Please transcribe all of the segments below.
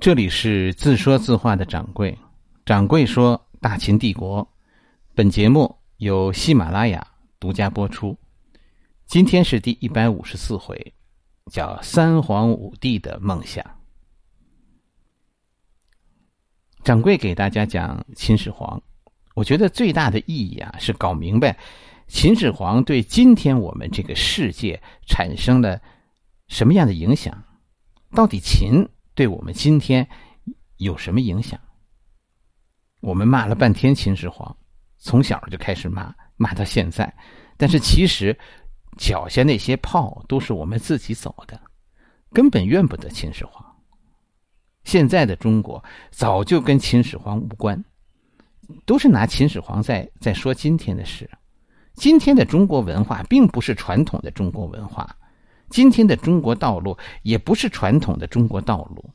这里是自说自话的掌柜，掌柜说大秦帝国。本节目由喜马拉雅独家播出。今天是第一百五十四回，叫三皇五帝的梦想。掌柜给大家讲秦始皇，我觉得最大的意义啊，是搞明白秦始皇对今天我们这个世界产生了什么样的影响，到底秦。对我们今天有什么影响？我们骂了半天秦始皇，从小就开始骂，骂到现在。但是其实脚下那些炮都是我们自己走的，根本怨不得秦始皇。现在的中国早就跟秦始皇无关，都是拿秦始皇在在说今天的事。今天的中国文化并不是传统的中国文化。今天的中国道路也不是传统的中国道路，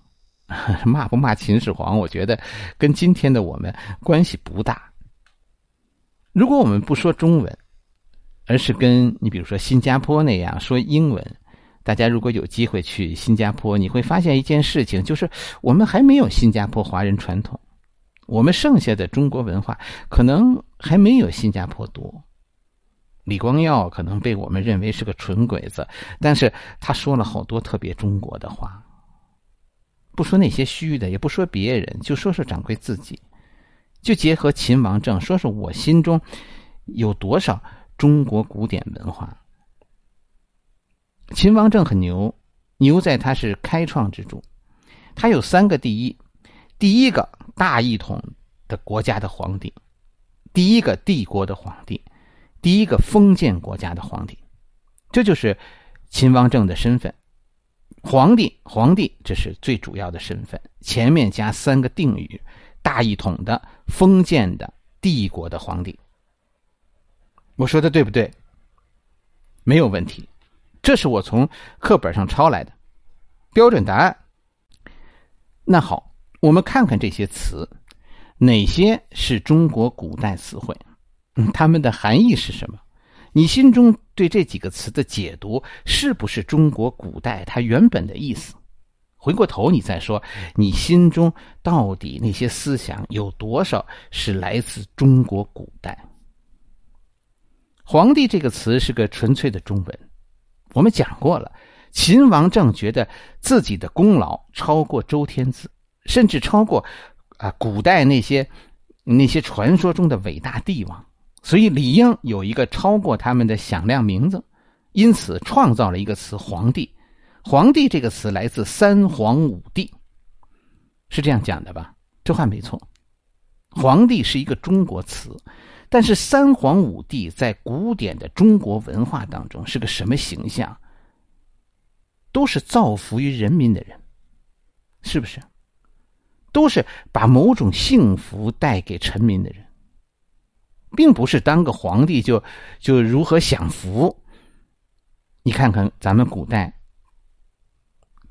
骂不骂秦始皇？我觉得跟今天的我们关系不大。如果我们不说中文，而是跟你比如说新加坡那样说英文，大家如果有机会去新加坡，你会发现一件事情，就是我们还没有新加坡华人传统，我们剩下的中国文化可能还没有新加坡多。李光耀可能被我们认为是个蠢鬼子，但是他说了好多特别中国的话。不说那些虚的，也不说别人，就说说掌柜自己，就结合秦王政，说说我心中有多少中国古典文化。秦王政很牛，牛在他是开创之主，他有三个第一：第一个大一统的国家的皇帝，第一个帝国的皇帝。第一个封建国家的皇帝，这就是秦王政的身份。皇帝，皇帝，这是最主要的身份。前面加三个定语：大一统的、封建的、帝国的皇帝。我说的对不对？没有问题，这是我从课本上抄来的标准答案。那好，我们看看这些词，哪些是中国古代词汇？嗯，它们的含义是什么？你心中对这几个词的解读是不是中国古代它原本的意思？回过头你再说，你心中到底那些思想有多少是来自中国古代？皇帝这个词是个纯粹的中文，我们讲过了。秦王政觉得自己的功劳超过周天子，甚至超过啊古代那些那些传说中的伟大帝王。所以理应有一个超过他们的响亮名字，因此创造了一个词“皇帝”。皇帝这个词来自三皇五帝，是这样讲的吧？这话没错。皇帝是一个中国词，但是三皇五帝在古典的中国文化当中是个什么形象？都是造福于人民的人，是不是？都是把某种幸福带给臣民的人。并不是当个皇帝就就如何享福。你看看咱们古代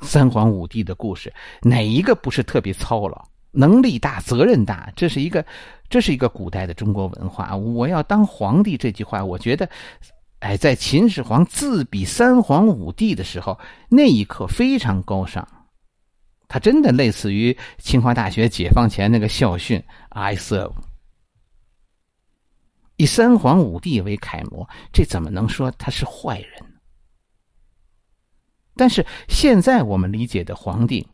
三皇五帝的故事，哪一个不是特别操劳、能力大、责任大？这是一个，这是一个古代的中国文化。我要当皇帝这句话，我觉得，哎，在秦始皇自比三皇五帝的时候，那一刻非常高尚。他真的类似于清华大学解放前那个校训：“I serve。”以三皇五帝为楷模，这怎么能说他是坏人？但是现在我们理解的皇帝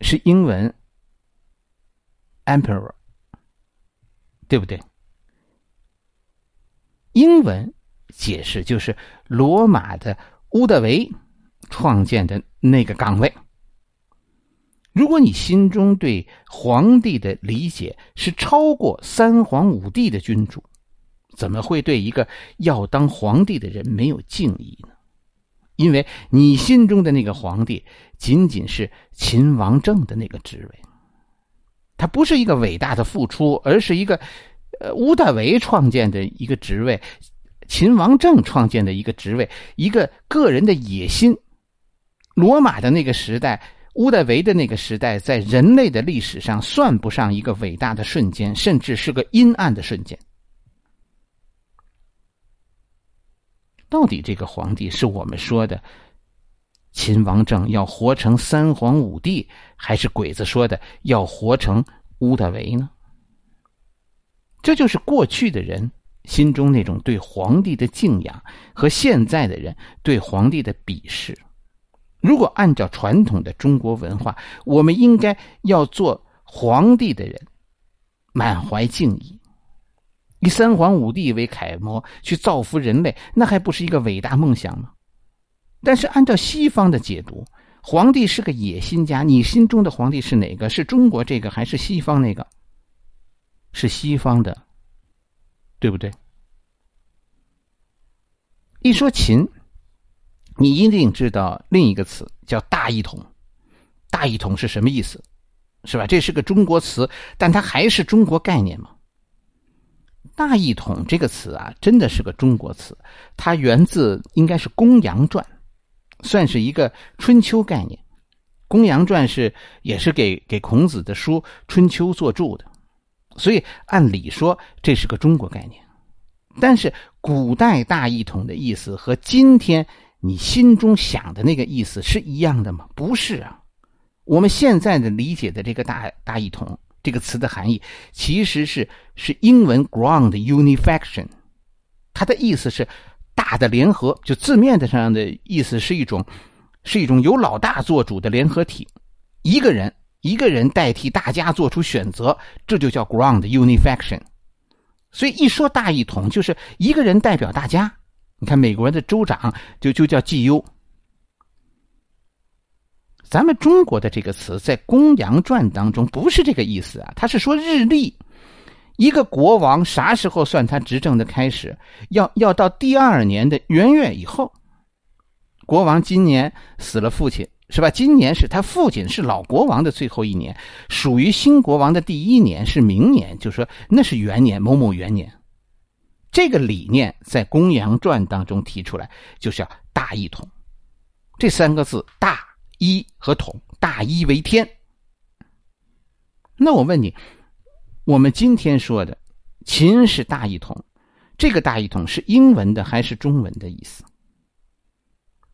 是英文 “emperor”，对不对？英文解释就是罗马的乌德维创建的那个岗位。如果你心中对皇帝的理解是超过三皇五帝的君主，怎么会对一个要当皇帝的人没有敬意呢？因为你心中的那个皇帝仅仅是秦王政的那个职位，他不是一个伟大的付出，而是一个呃乌大维创建的一个职位，秦王政创建的一个职位，一个个人的野心。罗马的那个时代。乌代维的那个时代，在人类的历史上算不上一个伟大的瞬间，甚至是个阴暗的瞬间。到底这个皇帝是我们说的秦王政要活成三皇五帝，还是鬼子说的要活成乌大维呢？这就是过去的人心中那种对皇帝的敬仰，和现在的人对皇帝的鄙视。如果按照传统的中国文化，我们应该要做皇帝的人，满怀敬意，以三皇五帝为楷模去造福人类，那还不是一个伟大梦想吗？但是按照西方的解读，皇帝是个野心家。你心中的皇帝是哪个？是中国这个还是西方那个？是西方的，对不对？一说秦。你一定知道另一个词叫“大一统”，“大一统”是什么意思？是吧？这是个中国词，但它还是中国概念吗？“大一统”这个词啊，真的是个中国词，它源自应该是《公羊传》，算是一个春秋概念。《公羊传》是也是给给孔子的书《春秋》作注的，所以按理说这是个中国概念。但是古代“大一统”的意思和今天。你心中想的那个意思是一样的吗？不是啊，我们现在的理解的这个“大大一统”这个词的含义，其实是是英文 “ground unification”，它的意思是大的联合，就字面的上的意思是一种是一种由老大做主的联合体，一个人一个人代替大家做出选择，这就叫 “ground unification”。所以一说“大一统”，就是一个人代表大家。你看，美国人的州长就就叫 G.U。咱们中国的这个词在《公羊传》当中不是这个意思啊，他是说日历，一个国王啥时候算他执政的开始？要要到第二年的元月以后。国王今年死了父亲，是吧？今年是他父亲是老国王的最后一年，属于新国王的第一年是明年，就说那是元年某某元年。这个理念在《公羊传》当中提出来，就是要大一统。这三个字“大一”和“统”，大一为天。那我问你，我们今天说的“秦是大一统”，这个“大一统”是英文的还是中文的意思？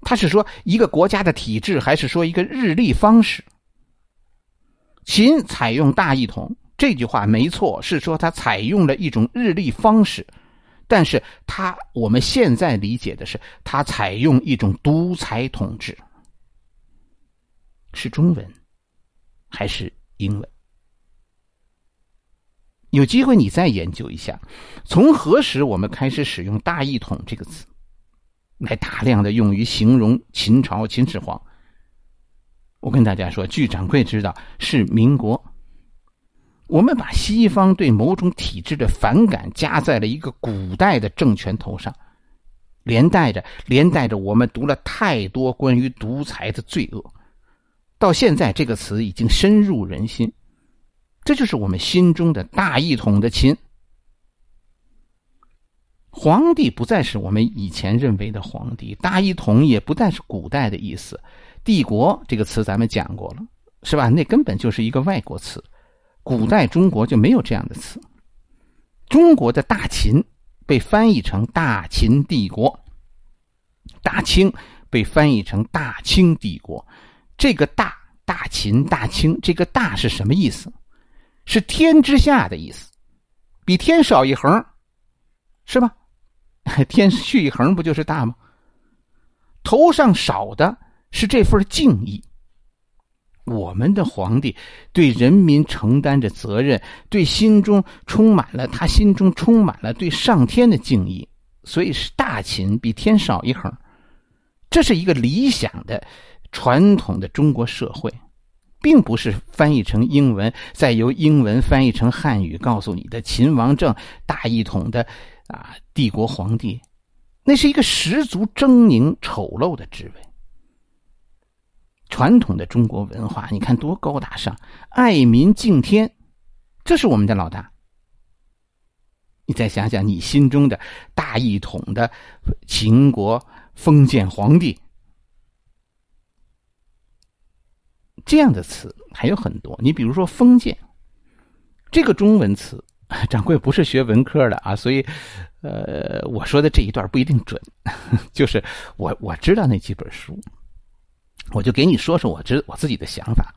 他是说一个国家的体制，还是说一个日历方式？秦采用大一统这句话没错，是说他采用了一种日历方式。但是他我们现在理解的是，他采用一种独裁统治，是中文还是英文？有机会你再研究一下，从何时我们开始使用“大一统”这个词，来大量的用于形容秦朝秦始皇？我跟大家说，据掌柜知道，是民国。我们把西方对某种体制的反感加在了一个古代的政权头上，连带着连带着我们读了太多关于独裁的罪恶，到现在这个词已经深入人心。这就是我们心中的大一统的秦皇帝，不再是我们以前认为的皇帝，大一统也不再是古代的意思。帝国这个词咱们讲过了，是吧？那根本就是一个外国词。古代中国就没有这样的词。中国的大秦被翻译成大秦帝国，大清被翻译成大清帝国。这个大大秦大清，这个大是什么意思？是天之下的意思，比天少一横，是吧？天续一横不就是大吗？头上少的是这份敬意。我们的皇帝对人民承担着责任，对心中充满了他心中充满了对上天的敬意，所以是大秦比天少一横。这是一个理想的传统的中国社会，并不是翻译成英文，再由英文翻译成汉语告诉你的秦王政大一统的啊帝国皇帝，那是一个十足狰狞丑陋的职位。传统的中国文化，你看多高大上，爱民敬天，这是我们的老大。你再想想，你心中的大一统的秦国封建皇帝，这样的词还有很多。你比如说“封建”这个中文词，掌柜不是学文科的啊，所以，呃，我说的这一段不一定准，就是我我知道那几本书。我就给你说说我知我自己的想法，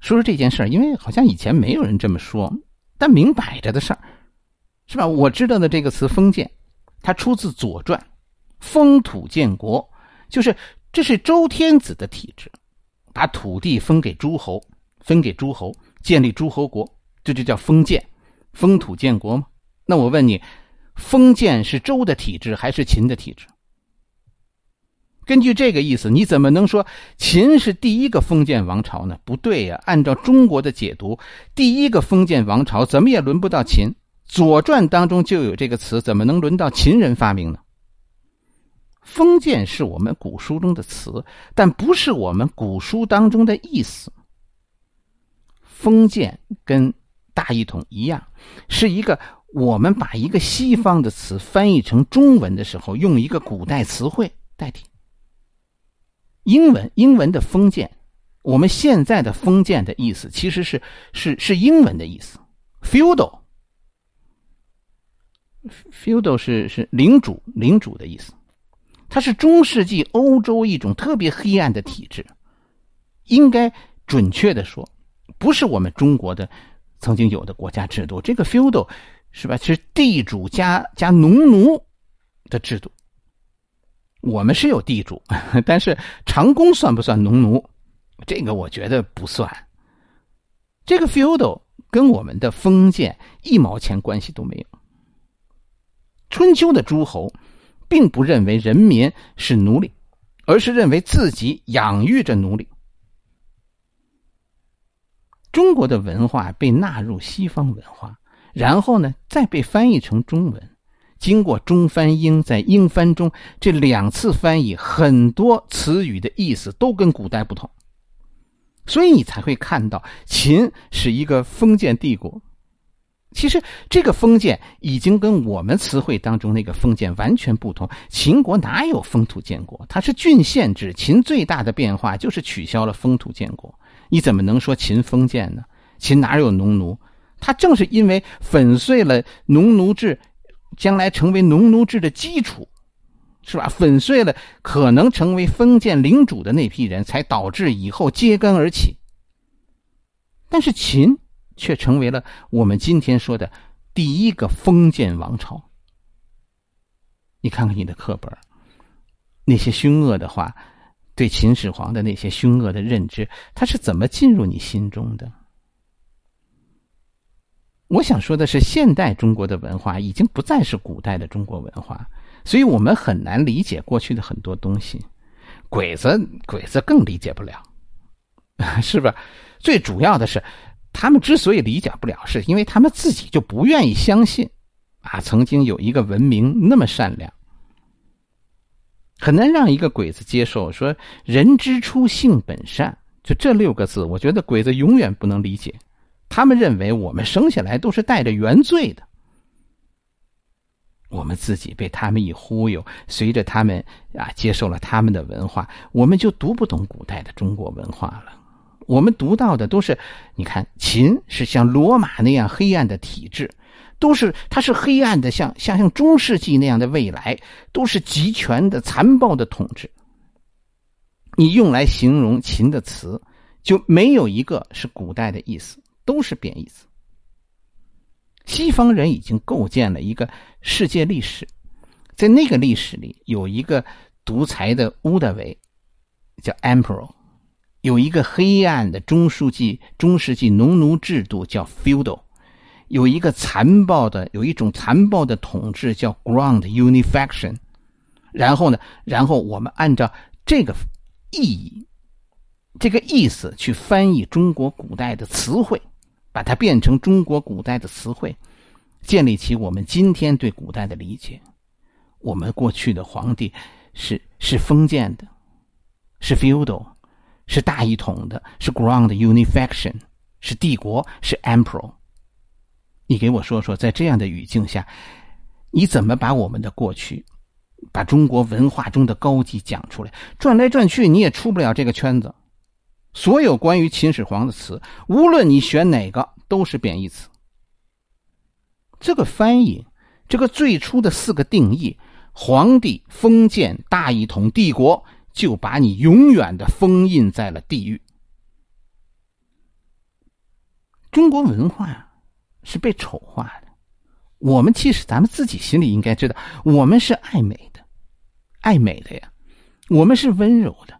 说说这件事儿，因为好像以前没有人这么说，但明摆着的事儿，是吧？我知道的这个词“封建”，它出自《左传》，“封土建国”，就是这是周天子的体制，把土地分给诸侯，分给诸侯，建立诸侯国，这就叫封建，封土建国吗？那我问你，封建是周的体制还是秦的体制？根据这个意思，你怎么能说秦是第一个封建王朝呢？不对呀！按照中国的解读，第一个封建王朝怎么也轮不到秦。《左传》当中就有这个词，怎么能轮到秦人发明呢？封建是我们古书中的词，但不是我们古书当中的意思。封建跟大一统一样，是一个我们把一个西方的词翻译成中文的时候，用一个古代词汇代替。英文英文的封建，我们现在的封建的意思其实是是是英文的意思，feudal，feudal 是是领主领主的意思，它是中世纪欧洲一种特别黑暗的体制，应该准确的说，不是我们中国的曾经有的国家制度，这个 feudal 是吧？是地主加加农奴的制度。我们是有地主，但是长工算不算农奴？这个我觉得不算。这个 feudal 跟我们的封建一毛钱关系都没有。春秋的诸侯并不认为人民是奴隶，而是认为自己养育着奴隶。中国的文化被纳入西方文化，然后呢，再被翻译成中文。经过中翻英，在英翻中这两次翻译，很多词语的意思都跟古代不同，所以你才会看到秦是一个封建帝国。其实这个封建已经跟我们词汇当中那个封建完全不同。秦国哪有封土建国？它是郡县制。秦最大的变化就是取消了封土建国。你怎么能说秦封建呢？秦哪有农奴？他正是因为粉碎了农奴制。将来成为农奴制的基础，是吧？粉碎了可能成为封建领主的那批人，才导致以后揭竿而起。但是秦却成为了我们今天说的第一个封建王朝。你看看你的课本，那些凶恶的话，对秦始皇的那些凶恶的认知，他是怎么进入你心中的？我想说的是，现代中国的文化已经不再是古代的中国文化，所以我们很难理解过去的很多东西。鬼子，鬼子更理解不了，是吧？最主要的是，他们之所以理解不了，是因为他们自己就不愿意相信，啊，曾经有一个文明那么善良，很难让一个鬼子接受。说“人之初，性本善”，就这六个字，我觉得鬼子永远不能理解。他们认为我们生下来都是带着原罪的，我们自己被他们一忽悠，随着他们啊接受了他们的文化，我们就读不懂古代的中国文化了。我们读到的都是，你看秦是像罗马那样黑暗的体制，都是它是黑暗的，像像像中世纪那样的未来，都是集权的残暴的统治。你用来形容秦的词，就没有一个是古代的意思。都是贬义词。西方人已经构建了一个世界历史，在那个历史里有一个独裁的乌德维，叫 Emperor，有一个黑暗的中世纪中世纪农奴制度叫 Feudal，有一个残暴的有一种残暴的统治叫 Ground Unification。然后呢，然后我们按照这个意义、这个意思去翻译中国古代的词汇。把它变成中国古代的词汇，建立起我们今天对古代的理解。我们过去的皇帝是是封建的，是 feudal，是大一统的，是 ground unification，是帝国，是 emperor。你给我说说，在这样的语境下，你怎么把我们的过去，把中国文化中的高级讲出来？转来转去，你也出不了这个圈子。所有关于秦始皇的词，无论你选哪个，都是贬义词。这个翻译，这个最初的四个定义：皇帝、封建、大一统、帝国，就把你永远的封印在了地狱。中国文化是被丑化的，我们其实咱们自己心里应该知道，我们是爱美的，爱美的呀，我们是温柔的，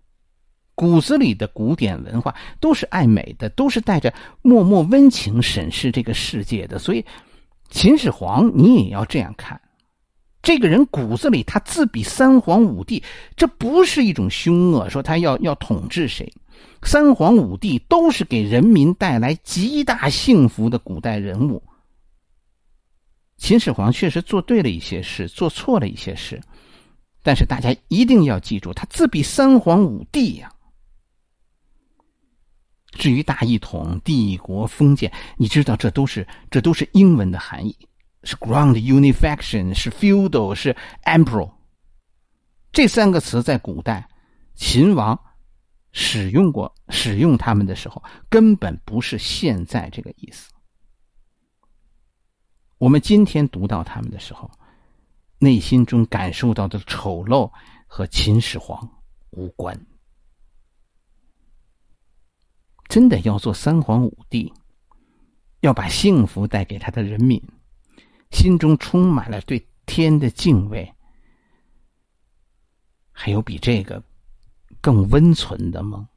骨子里的古典文化都是爱美的，都是带着默默温情审视这个世界的。所以，秦始皇你也要这样看，这个人骨子里他自比三皇五帝，这不是一种凶恶，说他要要统治谁。三皇五帝都是给人民带来极大幸福的古代人物。秦始皇确实做对了一些事，做错了一些事，但是大家一定要记住，他自比三皇五帝呀。至于大一统、帝国封建，你知道这都是这都是英文的含义，是 ground unification，是 feudal，是 emperor。这三个词在古代，秦王。使用过使用他们的时候，根本不是现在这个意思。我们今天读到他们的时候，内心中感受到的丑陋和秦始皇无关。真的要做三皇五帝，要把幸福带给他的人民，心中充满了对天的敬畏，还有比这个？更温存的吗？